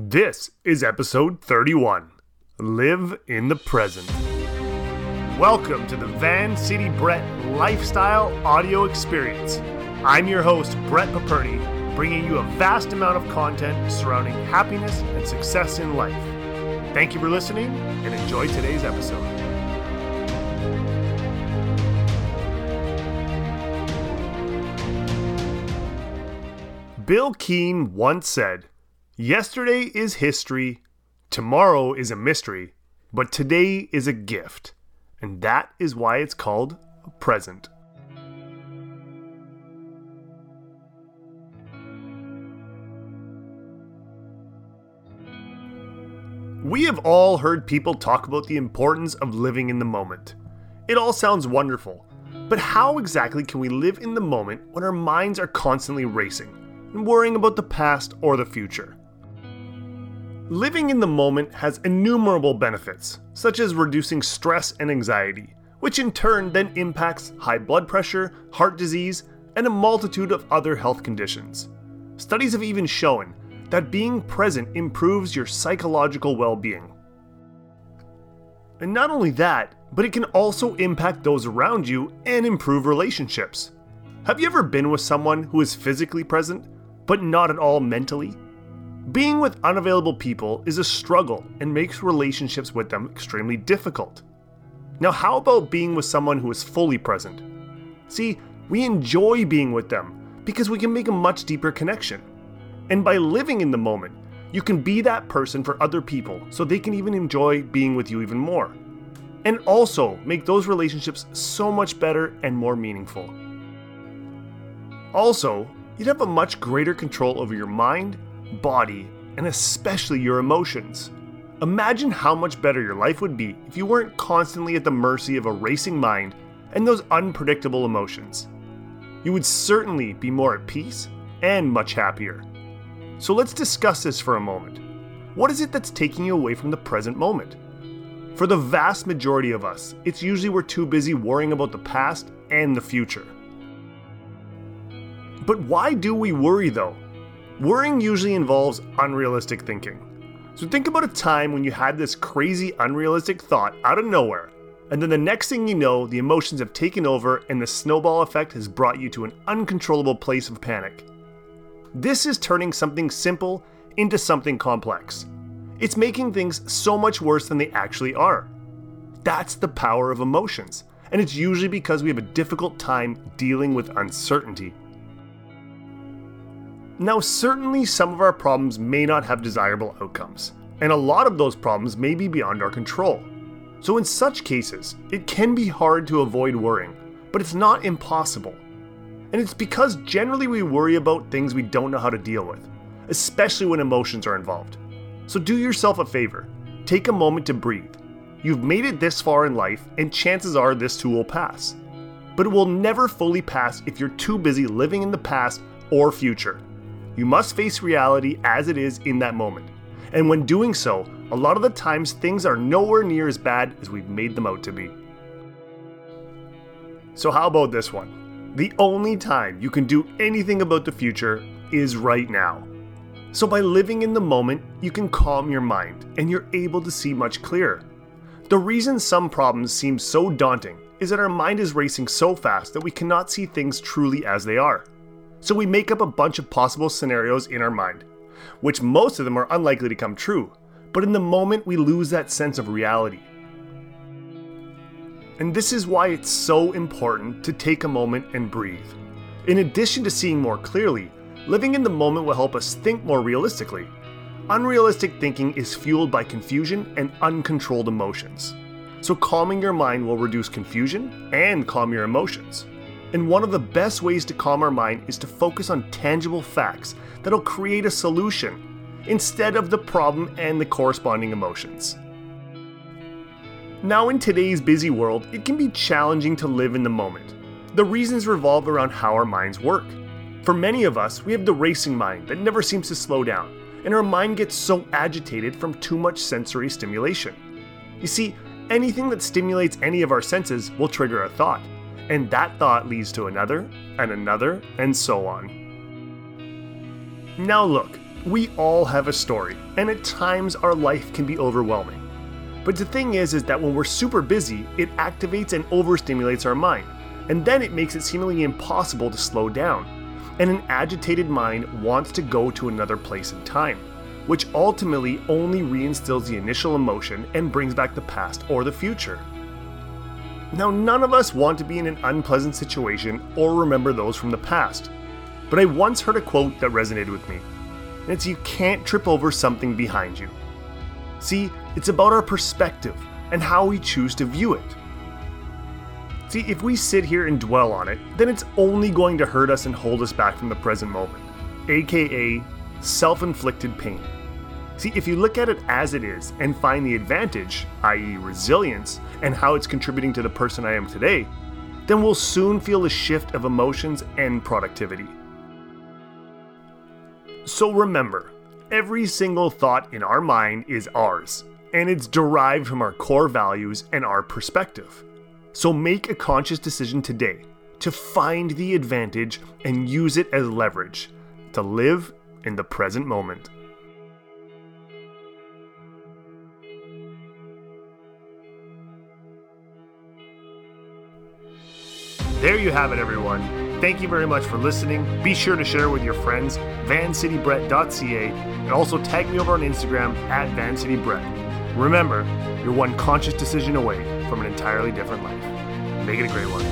This is episode 31 Live in the Present. Welcome to the Van City Brett Lifestyle Audio Experience. I'm your host, Brett Paperny, bringing you a vast amount of content surrounding happiness and success in life. Thank you for listening and enjoy today's episode. Bil Keane once said, Yesterday is history, tomorrow is a mystery, but today is a gift. And that is why it's called a present. We have all heard people talk about the importance of living in the moment. It all sounds wonderful, but how exactly can we live in the moment when our minds are constantly racing and worrying about the past or the future? Living in the moment has innumerable benefits, such as reducing stress and anxiety, which in turn then impacts high blood pressure, heart disease, and a multitude of other health conditions. Studies have even shown that being present improves your psychological well being. And not only that, but it can also impact those around you and improve relationships. Have you ever been with someone who is physically present, but not at all mentally? Being with unavailable people is a struggle and makes relationships with them extremely difficult. Now, how about being with someone who is fully present? See, we enjoy being with them because we can make a much deeper connection. And by living in the moment, you can be that person for other people so they can even enjoy being with you even more. And also make those relationships so much better and more meaningful. Also, you'd have a much greater control over your mind, body, and especially your emotions. Imagine how much better your life would be if you weren't constantly at the mercy of a racing mind and those unpredictable emotions. You would certainly be more at peace and much happier. So let's discuss this for a moment. What is it that's taking you away from the present moment? For the vast majority of us, it's usually we're too busy worrying about the past and the future. But why do we worry though? Worrying usually involves unrealistic thinking. So think about a time when you had this crazy unrealistic thought out of nowhere, and then the next thing you know, the emotions have taken over and the snowball effect has brought you to an uncontrollable place of panic. This is turning something simple into something complex. It's making things so much worse than they actually are. That's the power of emotions, and it's usually because we have a difficult time dealing with uncertainty. Now, certainly some of our problems may not have desirable outcomes, and a lot of those problems may be beyond our control. So, in such cases, it can be hard to avoid worrying, but it's not impossible. And it's because generally we worry about things we don't know how to deal with, especially when emotions are involved. So do yourself a favor take a moment to breathe. You've made it this far in life, and chances are this too will pass. But it will never fully pass if you're too busy living in the past or future. You must face reality as it is in that moment. And when doing so, a lot of the times things are nowhere near as bad as we've made them out to be. So, how about this one? The only time you can do anything about the future is right now. So, by living in the moment, you can calm your mind and you're able to see much clearer. The reason some problems seem so daunting is that our mind is racing so fast that we cannot see things truly as they are. So, we make up a bunch of possible scenarios in our mind, which most of them are unlikely to come true, but in the moment we lose that sense of reality. And this is why it's so important to take a moment and breathe. In addition to seeing more clearly, living in the moment will help us think more realistically. Unrealistic thinking is fueled by confusion and uncontrolled emotions. So, calming your mind will reduce confusion and calm your emotions. And one of the best ways to calm our mind is to focus on tangible facts that'll create a solution instead of the problem and the corresponding emotions. Now, in today's busy world, it can be challenging to live in the moment. The reasons revolve around how our minds work. For many of us, we have the racing mind that never seems to slow down, and our mind gets so agitated from too much sensory stimulation. You see, anything that stimulates any of our senses will trigger a thought, and that thought leads to another, and another, and so on. Now, look, We all have a story, and at times our life can be overwhelming. But the thing is is that when we're super busy, it activates and overstimulates our mind, and then it makes it seemingly impossible to slow down. And an agitated mind wants to go to another place in time, which ultimately only reinstills the initial emotion and brings back the past or the future. Now, none of us want to be in an unpleasant situation or remember those from the past. But I once heard a quote that resonated with me, and it's you can't trip over something behind you. See, it's about our perspective and how we choose to view it. See, if we sit here and dwell on it, then it's only going to hurt us and hold us back from the present moment, aka self inflicted pain. See, if you look at it as it is and find the advantage, i.e., resilience, and how it's contributing to the person I am today, then we'll soon feel a shift of emotions and productivity. So remember, every single thought in our mind is ours, and it's derived from our core values and our perspective. So make a conscious decision today to find the advantage and use it as leverage to live in the present moment. There you have it, everyone. Thank you very much for listening. Be sure to share with your friends, vancitybrett.ca, and also tag me over on Instagram at vancitybrett. Remember, you're one conscious decision away from an entirely different life. Make it a great one.